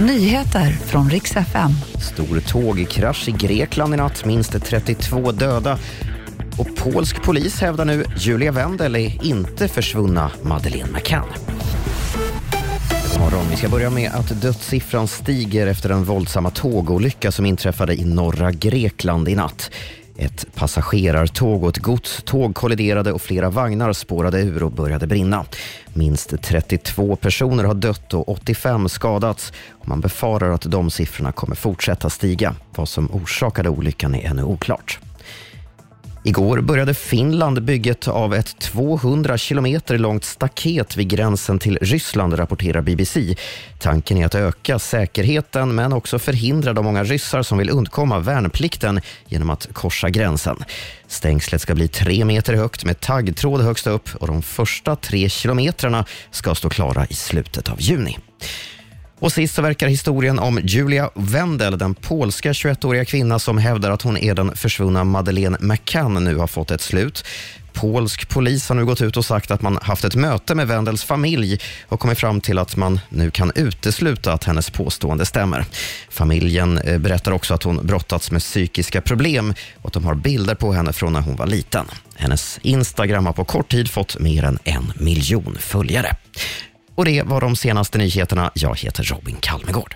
Nyheter från riks FM. Stor tågkrasch i Grekland i natt, minst 32 döda. Och polsk polis hävdar nu Julia Wendel är inte försvunna Madeleine McCann. Morgon. Vi ska börja med att dödssiffran stiger efter den våldsamma tågolycka som inträffade i norra Grekland i natt. Ett passagerartåg och ett godståg kolliderade och flera vagnar spårade ur och började brinna. Minst 32 personer har dött och 85 skadats. Och man befarar att de siffrorna kommer fortsätta stiga. Vad som orsakade olyckan är ännu oklart. Igår började Finland bygget av ett 200 kilometer långt staket vid gränsen till Ryssland, rapporterar BBC. Tanken är att öka säkerheten men också förhindra de många ryssar som vill undkomma värnplikten genom att korsa gränsen. Stängslet ska bli tre meter högt med taggtråd högst upp och de första tre kilometrarna ska stå klara i slutet av juni. Och sist så verkar historien om Julia Wendel, den polska 21-åriga kvinna som hävdar att hon är den försvunna Madeleine McCann, nu har fått ett slut. Polsk polis har nu gått ut och sagt att man haft ett möte med Wendels familj och kommit fram till att man nu kan utesluta att hennes påstående stämmer. Familjen eh, berättar också att hon brottats med psykiska problem och att de har bilder på henne från när hon var liten. Hennes Instagram har på kort tid fått mer än en miljon följare. Och det var de senaste nyheterna. Jag heter Robin Kalmegård.